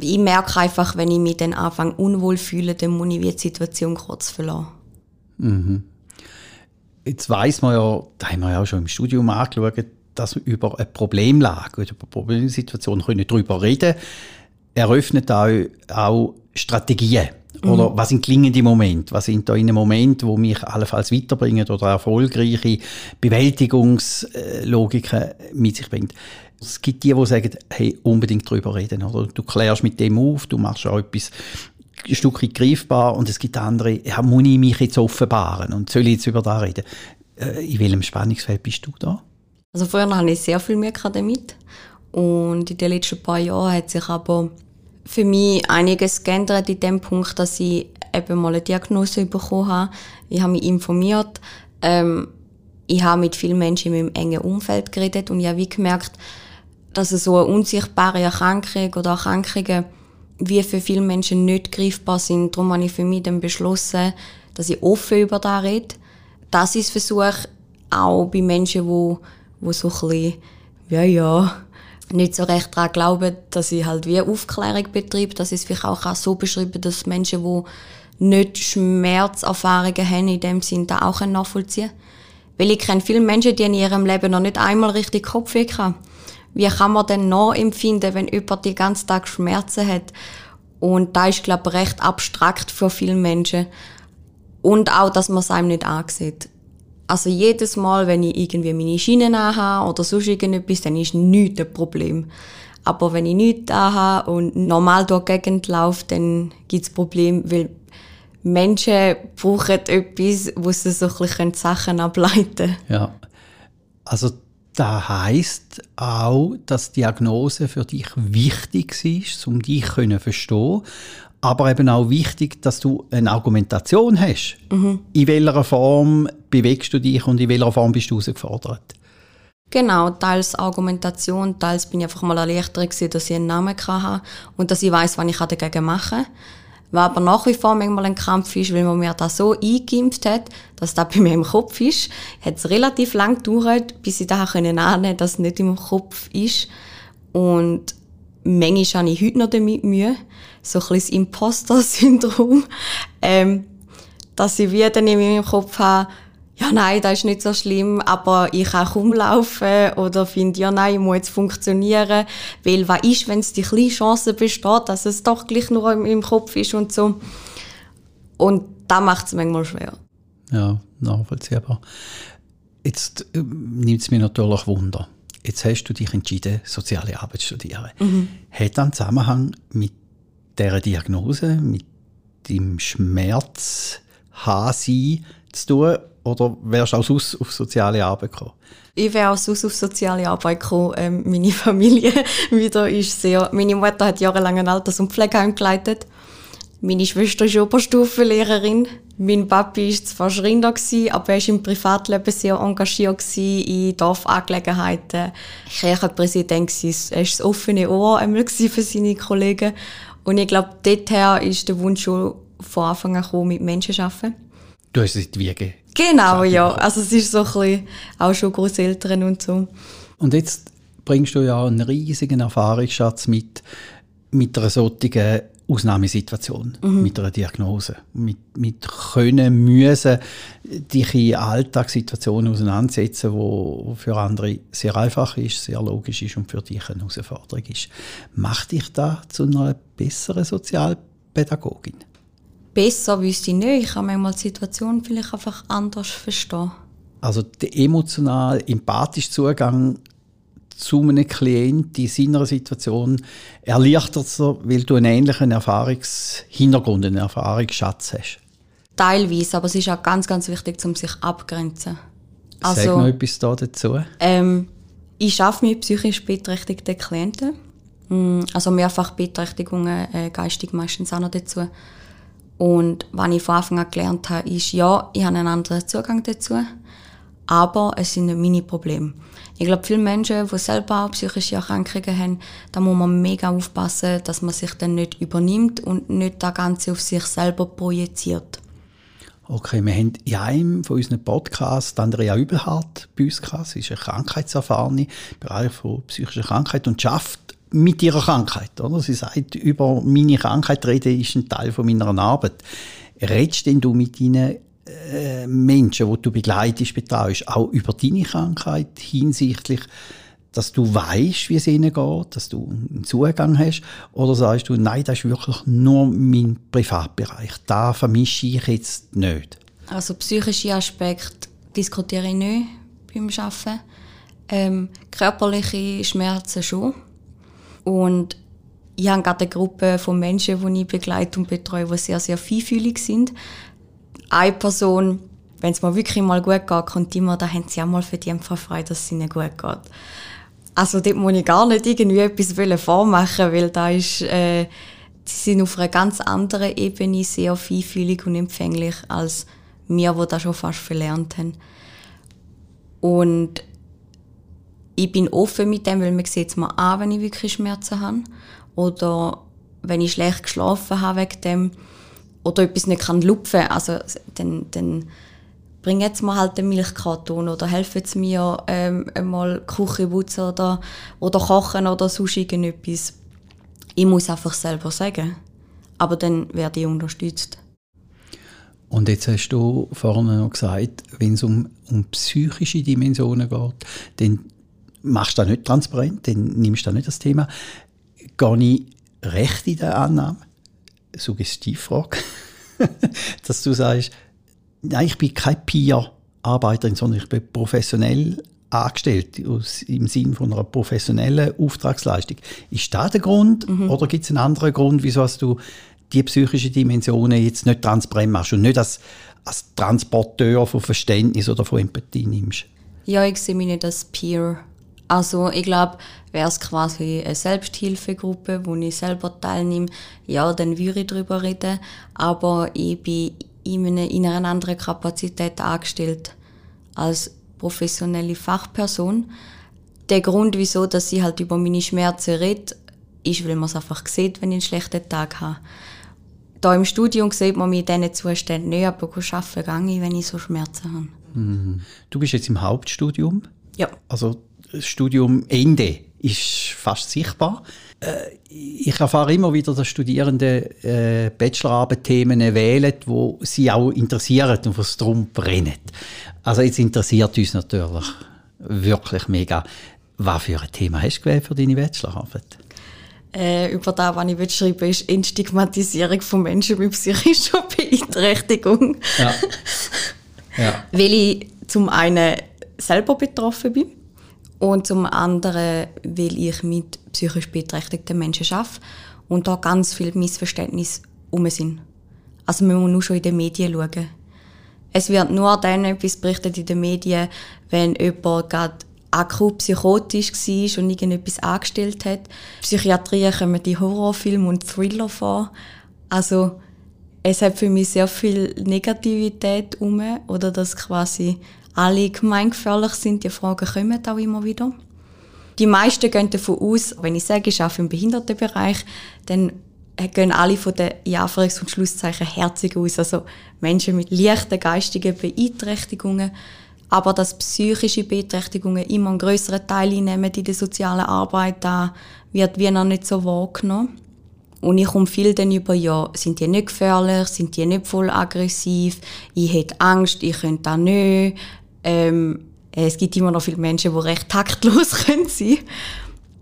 Ich merke einfach, wenn ich mich dann anfange unwohl fühle, dann muss ich die Situation kurz verlassen. Mhm. Jetzt weiss man ja, da haben wir ja auch schon im Studium angeschaut, dass wir über eine Problemlage oder eine Problemsituation können darüber reden eröffnet auch, auch Strategien. Oder mhm. was sind klingende Momente? Was sind da in Momente, wo mich allenfalls weiterbringen oder erfolgreiche Bewältigungslogiken mit sich bringt? Es gibt die, die sagen, hey, unbedingt darüber reden. Oder du klärst mit dem auf, du machst auch etwas ein Stück weit greifbar und es gibt andere, ja, muss ich mich jetzt offenbaren und soll ich jetzt über das reden? Äh, in welchem Spannungsfeld bist du da? Also vorher hatte ich sehr viel Mühe damit und in den letzten paar Jahren hat sich aber für mich einiges geändert in dem Punkt, dass ich eben mal eine Diagnose bekommen habe. Ich habe mich informiert. Ähm, ich habe mit vielen Menschen in meinem engen Umfeld geredet und ich habe wie gemerkt, dass so eine unsichtbare Erkrankung oder Erkrankungen wie für viele Menschen nicht greifbar sind. Darum habe ich für mich dann beschlossen, dass ich offen über das rede. Das ist Versuch auch bei Menschen, wo, wo so ein bisschen, ja, ja, nicht so recht daran glauben, dass ich halt wie Aufklärung betreibe. Das ist vielleicht auch so beschrieben, dass Menschen, die nicht Schmerzerfahrungen haben, in dem Sinn da auch nachvollziehen können. Weil ich kenne viele Menschen, die in ihrem Leben noch nicht einmal richtig Kopfweh haben. Wie kann man denn noch empfinden, wenn jemand den ganzen Tag Schmerzen hat? Und da ist, glaube ich, recht abstrakt für viele Menschen. Und auch, dass man es einem nicht ansieht. Also jedes Mal, wenn ich irgendwie meine Schienen anhabe oder sonst irgendetwas, dann ist nichts ein Problem. Aber wenn ich nichts anhabe und normal durch die Gegend laufe, dann gibt es Probleme, weil Menschen brauchen etwas, wo sie so ein bisschen Sachen ableiten können. Ja, also das heisst auch, dass die Diagnose für dich wichtig ist, um dich zu verstehen. Aber eben auch wichtig, dass du eine Argumentation hast. Mhm. In welcher Form bewegst du dich und in welcher Form bist du herausgefordert? Genau, teils Argumentation, teils bin ich einfach mal erleichtert gewesen, dass ich einen Namen hatte und dass ich weiß, was ich dagegen machen kann. Was aber nach wie vor manchmal ein Kampf ist, weil man mir das so eingeimpft hat, dass das bei mir im Kopf ist, hat es relativ lang gedauert, bis ich da können ahnen, dass es nicht im Kopf ist. Und manchmal habe ich heute noch damit Mühe. So ein bisschen Imposter-Syndrom. Ähm, dass ich wieder in meinem Kopf habe, ja, nein, das ist nicht so schlimm, aber ich kann kaum laufen oder finde, ja, nein, ich muss jetzt funktionieren, weil was ist, wenn es die kleine Chance besteht, dass es doch gleich nur im Kopf ist und so. Und da macht es manchmal schwer. Ja, nachvollziehbar. Jetzt äh, nimmt es mir natürlich Wunder. Jetzt hast du dich entschieden, soziale Arbeit zu studieren. Mhm. Hat das einen Zusammenhang mit dieser Diagnose, mit dem Schmerz, Hasi zu tun oder wärst du auch sonst auf soziale Arbeit gekommen? Ich wäre auch sonst auf soziale Arbeit gekommen. Ähm, meine Familie wieder ist sehr... Meine Mutter hat jahrelang ein Alters- und Pflegeheim geleitet. Meine Schwester ist Oberstufenlehrerin. Mein Papi war zwar Schreiner, aber er war im Privatleben sehr engagiert in Dorfangelegenheiten. Kirchenpräsident war er das offene Ohr für seine Kollegen. Und ich glaube, dorthin ist der Wunsch schon von Anfang an gekommen, mit Menschen zu arbeiten. Du hast es die Wiege Genau, ja. Also es ist so ein bisschen auch schon Großeltern und so. Und jetzt bringst du ja einen riesigen Erfahrungsschatz mit, mit einer solchen Ausnahmesituation, mhm. mit einer Diagnose, mit, mit können, müssen dich in Alltagssituationen auseinandersetzen, wo für andere sehr einfach ist, sehr logisch ist und für dich eine Herausforderung ist. Macht dich da zu einer besseren Sozialpädagogin? Besser wüsste ich nicht. Ich kann manchmal die Situation vielleicht einfach anders verstehen. Also der emotional empathische Zugang zu einem Klienten in seiner Situation erleichtert es, weil du einen ähnlichen Erfahrungshintergrund, einen Erfahrungsschatz hast. Teilweise, aber es ist auch ganz, ganz wichtig, um sich abgrenzen. Also, Sag noch etwas da dazu. Ähm, ich arbeite mit psychisch beeinträchtigten Klienten. Mm, also mehrfach Beeinträchtigungen, äh, geistig meistens auch noch dazu. Und was ich von Anfang an gelernt habe, ist, ja, ich habe einen anderen Zugang dazu, aber es sind nicht meine Probleme. Ich glaube, viele Menschen, die selber psychische Erkrankungen haben, da muss man mega aufpassen, dass man sich dann nicht übernimmt und nicht das Ganze auf sich selber projiziert. Okay, wir haben in einem von unseren Podcasts Andrea Übelhardt bei uns gehabt. Sie ist eine Krankheitserfahrene im Bereich von psychischer Krankheit und schafft mit ihrer Krankheit. Oder? Sie sagt, über meine Krankheit reden ist ein Teil von meiner Arbeit. Redest denn du mit deinen äh, Menschen, die du begleitest, betreust, auch über deine Krankheit hinsichtlich, dass du weißt, wie es ihnen geht, dass du einen Zugang hast? Oder sagst du, nein, das ist wirklich nur mein Privatbereich, da vermische ich jetzt nicht? Also psychische Aspekte diskutiere ich nicht beim Arbeiten. Ähm, körperliche Schmerzen schon. Und ich habe gerade eine Gruppe von Menschen, die ich begleite und betreue, die sehr, sehr feinfühlig sind. Eine Person, wenn es mir wirklich mal gut geht, kommt immer, da haben sie auch mal verdient vor frei, dass es ihnen gut geht. Also dort muss ich gar nicht irgendwie etwas vormachen, weil da ist, äh, sie sind auf einer ganz anderen Ebene sehr feinfühlig und empfänglich als wir, die das schon fast verlernt haben. Und ich bin offen mit dem, weil man sieht es mir an, wenn ich wirklich Schmerzen habe. Oder wenn ich schlecht geschlafen habe wegen dem oder etwas nicht kann lupfen, also dann, dann bring jetzt mal halt den Milchkarton oder helfen jetzt mir ähm, einmal Küche putzen oder, oder kochen oder sonst irgendetwas. Ich muss einfach selber sagen. Aber dann werde ich unterstützt. Und jetzt hast du vorhin noch gesagt, wenn es um, um psychische Dimensionen geht, dann machst du das nicht transparent, dann nimmst du da nicht das Thema. Gehe ich recht in der Annahme? Suggestivfrage. dass du sagst, nein, ich bin kein Peer-Arbeiterin, sondern ich bin professionell angestellt, aus, im Sinne von einer professionellen Auftragsleistung. Ist das der Grund mhm. oder gibt es einen anderen Grund, wieso hast du die psychische Dimensionen jetzt nicht transparent machst und nicht als, als Transporteur von Verständnis oder von Empathie nimmst? Ja, ich sehe mich nicht als Peer. Also ich glaube, wäre es quasi eine Selbsthilfegruppe, wo ich selber teilnehme, ja, dann würde ich darüber reden. Aber ich bin in einer, in einer anderen Kapazität angestellt als professionelle Fachperson. Der Grund, wieso dass ich halt über meine Schmerzen rede, ist, weil man es einfach sieht, wenn ich einen schlechten Tag habe. Da im Studium sieht man mich in diesen Zuständen nicht, aber arbeiten gehe ich, wenn ich so Schmerzen habe. Mhm. Du bist jetzt im Hauptstudium? Ja. Also Studium Ende ist fast sichtbar. Äh, ich erfahre immer wieder, dass Studierende äh, Bachelorarbeit-Themen wählen, wo sie auch interessieren und was darum brennen. Also jetzt interessiert uns natürlich wirklich mega, was für ein Thema hast du gewählt für deine Bachelorarbeit? äh, über das, was ich schreiben will, ist Entstigmatisierung von Menschen mit psychischer Beeinträchtigung. Ja. ja. Weil ich zum einen selber betroffen bin und zum anderen, weil ich mit psychisch beeinträchtigten Menschen arbeite und da ganz viele Missverständnisse um sind. Also man muss nur schon in den Medien schauen. Es wird nur dann etwas berichtet in den Medien, wenn jemand gerade akut psychotisch war und irgendetwas angestellt hat. Psychiatrie kommen die Horrorfilme und Thriller vor. Also es hat für mich sehr viel Negativität um oder dass quasi alle gemeingefährlich sind. Die Fragen kommen auch immer wieder. Die meisten gehen davon aus, wenn ich sage, ich arbeite im Behindertenbereich, dann gehen alle von den in Anführungs- und Schlusszeichen herzig aus. Also Menschen mit leichten geistigen Beeinträchtigungen aber dass psychische Beeinträchtigungen immer einen größeren Teil einnehmen in der sozialen Arbeit, da wird wie noch nicht so wahrgenommen. Und ich komme viel dann über, ja, sind die nicht gefährlich, sind die nicht voll aggressiv, ich hätte Angst, ich könnte das nicht. Ähm, es gibt immer noch viele Menschen, die recht taktlos können sein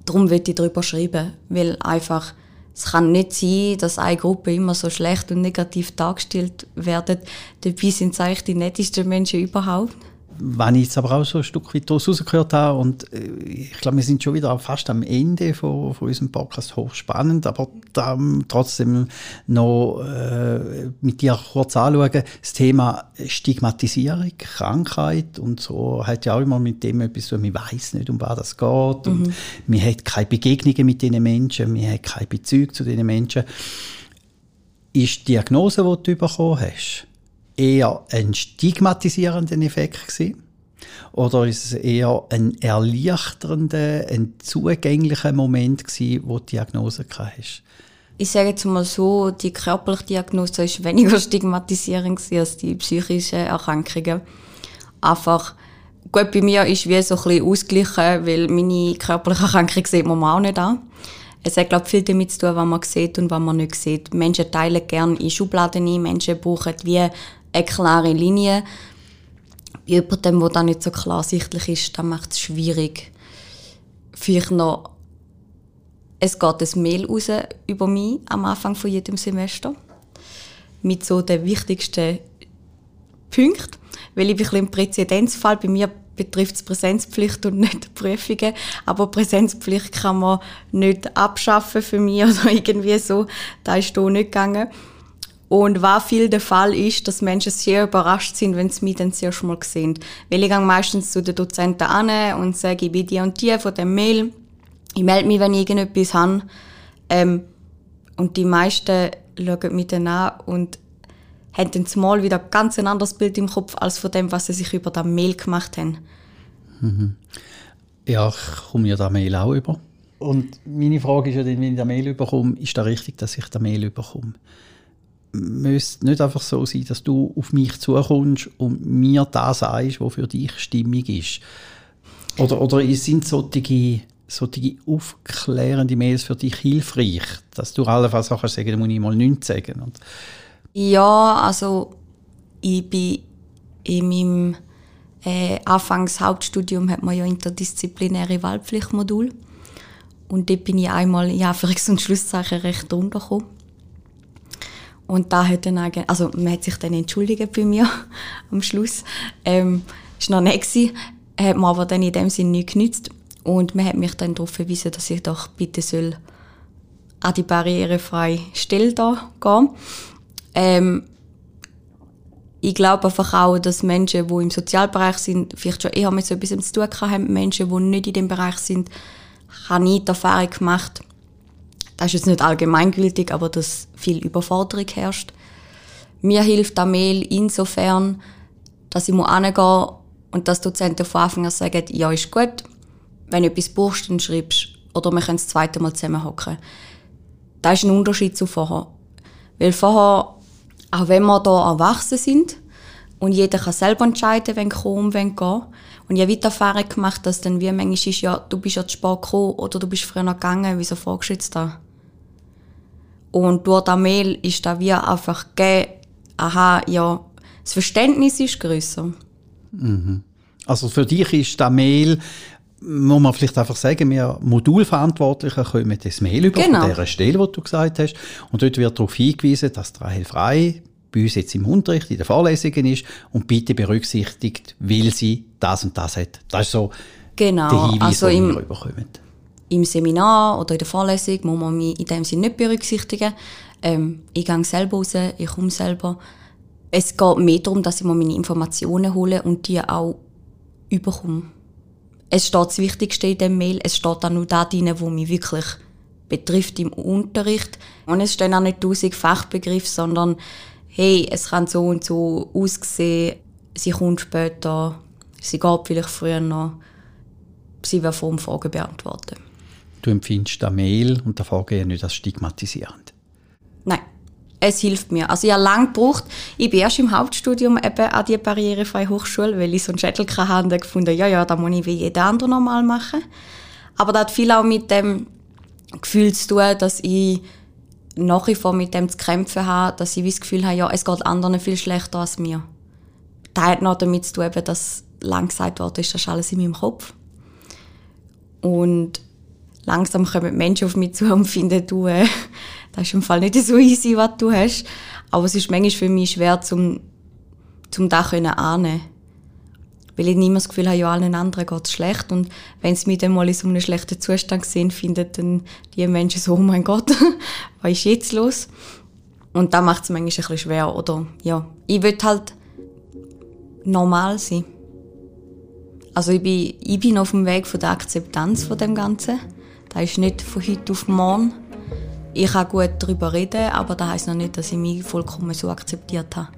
Darum will ich darüber schreiben, weil einfach, es kann nicht sein, dass eine Gruppe immer so schlecht und negativ dargestellt wird. Dabei sind es eigentlich die nettesten Menschen überhaupt wenn ich jetzt aber auch so ein Stück weit daraus rausgehört habe. Und äh, ich glaube, wir sind schon wieder fast am Ende von, von unserem Podcast. Hochspannend, aber dann trotzdem noch äh, mit dir kurz anschauen, das Thema Stigmatisierung, Krankheit und so hat ja auch immer mit dem etwas zu man weiß nicht, um was das geht. Und mhm. man hat keine Begegnungen mit diesen Menschen, man hat keine Bezüge zu diesen Menschen. Ist die Diagnose, die du bekommen hast, eher ein stigmatisierender Effekt gewesen? Oder ist es eher ein erleichternder, ein zugänglicher Moment gewesen, wo du die Diagnose hast? Ich sage jetzt mal so, die körperliche Diagnose ist weniger stigmatisierend als die psychischen Erkrankungen. Einfach, gut, bei mir ist wie so ein bisschen ausgeglichen, weil meine körperliche Erkrankung sieht man auch nicht an. Es hat, glaube ich, viel damit zu tun, was man sieht und was man nicht sieht. Menschen teilen gerne in Schubladen ein, Menschen brauchen wie eine klare Linie. Bei jemandem, der dann nicht so klar sichtlich ist, dann macht es schwierig. Vielleicht noch, es geht ein Mail raus über mich am Anfang von jedem Semester. Mit so den wichtigsten Punkten. Weil ich ein, ein Präzedenzfall. Bei mir betrifft es Präsenzpflicht und nicht Prüfungen. Aber Präsenzpflicht kann man nicht abschaffen für mich oder irgendwie so. Da ist hier nicht gegangen. Und was viel der Fall ist, dass Menschen sehr überrascht sind, wenn sie mich dann zuerst mal sehen. Weil ich gehe meistens zu den Dozenten an und sage, ich bin die und die von dem Mail. Ich melde mich, wenn ich irgendetwas habe. Ähm, und die meisten schauen mich dann an und haben dann zumal wieder ganz ein anderes Bild im Kopf als von dem, was sie sich über das Mail gemacht haben. Mhm. Ja, ich komme ja das Mail auch über. Und meine Frage ist ja dann, wenn ich das Mail bekomme, ist das richtig, dass ich das Mail bekomme? Müsste nicht einfach so sein, dass du auf mich zukommst und mir das sagst, was für dich stimmig ist? Oder, oder sind solche, solche aufklärende Mails für dich hilfreich, dass du allenfalls auch sagen kannst, muss ich mal nichts sagen? Und ja, also ich bin in meinem äh, Anfangs Hauptstudium hat man ja interdisziplinäre Wahlpflichtmodul. Und dort bin ich einmal in Anführungs- und Schlusszeichen recht runtergekommen. Und da hat dann eigentlich, also man hat sich dann entschuldigt bei mir am Schluss. Ähm, ist noch nicht gewesen, hat mir aber dann in dem Sinne nicht genützt. Und man hat mich dann darauf verwiesen, dass ich doch bitte soll an die barrierefreie Stelle da gehen. Ähm, ich glaube einfach auch, dass Menschen, die im Sozialbereich sind, vielleicht schon eher mit so etwas zu tun haben, Menschen, die nicht in dem Bereich sind, habe ich die Erfahrung gemacht, das ist jetzt nicht allgemeingültig, aber dass viel Überforderung herrscht. Mir hilft der Mail insofern, dass ich hingehen und dass Dozenten von Anfang an sagen, ja, ist gut, wenn du etwas brauchst, dann schreibst oder wir können das zweite Mal zusammenhocken. Das ist ein Unterschied zu vorher. Weil vorher, auch wenn wir hier erwachsen sind und jeder kann selber entscheiden, wenn kommen, wenn gehen, und ich habe die Erfahrung gemacht, dass dann wie manchmal ist, ja, du bist ja zu spät gekommen oder du bist früher noch gegangen, wieso fragst du jetzt da? Und durch das Mail ist da wie einfach gegeben, aha, ja, das Verständnis ist grösser. Mhm. Also für dich ist das Mail, muss man vielleicht einfach sagen, wir Modulverantwortlichen kommen das Mail über genau. von dieser Stelle, die du gesagt hast. Und dort wird darauf hingewiesen, dass Rahel Frei bei uns jetzt im Unterricht, in den Vorlesungen ist und bitte berücksichtigt, weil sie das und das hat. Das ist so genau. der Hinweis, also den wir bekommen. Im Seminar oder in der Vorlesung muss man mich in dem Sinne nicht berücksichtigen. Ähm, ich gehe selber raus, ich komme selber. Es geht mehr darum, dass ich mir meine Informationen hole und die auch überkomme. Es steht das Wichtigste in dem Mail, es steht auch nur da drin, wo mich wirklich betrifft im Unterricht. Und es stehen auch nicht tausend Fachbegriffe, sondern hey, es kann so und so aussehen, sie kommt später, sie geht vielleicht früher noch, sie wird vor Fragen beantworten. Du empfindest das Mail und das Vorgehen nicht als stigmatisierend? Nein, es hilft mir. Also ich habe lange gebraucht, ich bin erst im Hauptstudium eben an die barrierefreie Hochschule, weil ich so einen Schädel hatte und gefunden, ja, ja, da muss ich wie jeder andere normal machen. Aber das hat viel auch mit dem Gefühl zu tun, dass ich nach wie vor mit dem zu kämpfen habe, dass ich das Gefühl habe, ja, es geht anderen viel schlechter als mir. Das hat noch damit zu tun, dass lang gesagt worden ist, das ist alles in meinem Kopf. Und langsam kommen Menschen auf mich zu und finden, du, äh, das ist im Fall nicht so easy, was du hast. Aber es ist manchmal für mich schwer, zum, zum das ahnen weil ich nicht mehr das Gefühl habe, ja, allen anderen geht es schlecht. Und wenn sie mich dann mal in so einem schlechten Zustand sehen, finden dann die Menschen so, oh mein Gott, was ist jetzt los? Und da macht es manchmal ein bisschen schwer. Oder, ja, ich will halt normal sein. Also ich bin, ich bin auf dem Weg von der Akzeptanz von dem Ganzen. Das ist nicht von heute auf morgen. Ich kann gut darüber reden, aber das heisst noch nicht, dass ich mich vollkommen so akzeptiert habe.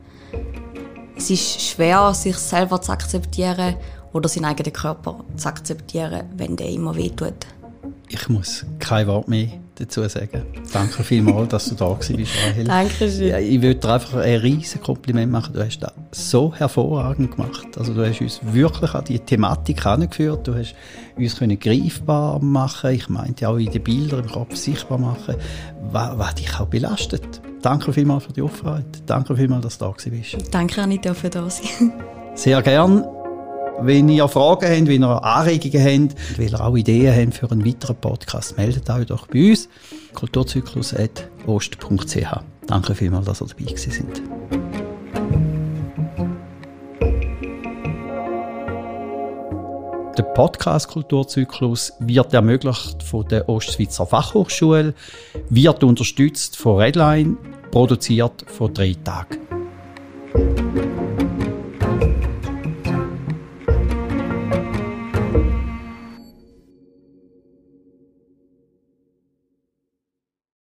Es ist schwer, sich selber zu akzeptieren oder seinen eigenen Körper zu akzeptieren, wenn der immer wehtut. Ich muss kein Wort mehr dazu sagen. Danke vielmals, dass du da bist, Rahel. Dankeschön. Ja, ich würde dir einfach ein riesiges Kompliment machen. Du hast das so hervorragend gemacht. Also du hast uns wirklich an die Thematik angeführt. Du hast uns können greifbar machen Ich meinte auch in den Bildern im Kopf sichtbar machen, was, was dich auch belastet. Danke vielmals für die Offenheit. Danke vielmals, dass du da bist. Danke, Anita, für das. Sehr gern. Wenn ihr Fragen habt, wenn ihr Anregungen habt, wenn ihr auch Ideen habt für einen weiteren Podcast, meldet euch doch bei uns. kulturzyklus.ost.ch Danke vielmals, dass ihr dabei sind. Der Podcast Kulturzyklus wird ermöglicht von der Ostschweizer Fachhochschule, wird unterstützt von Redline, produziert von drei Tagen.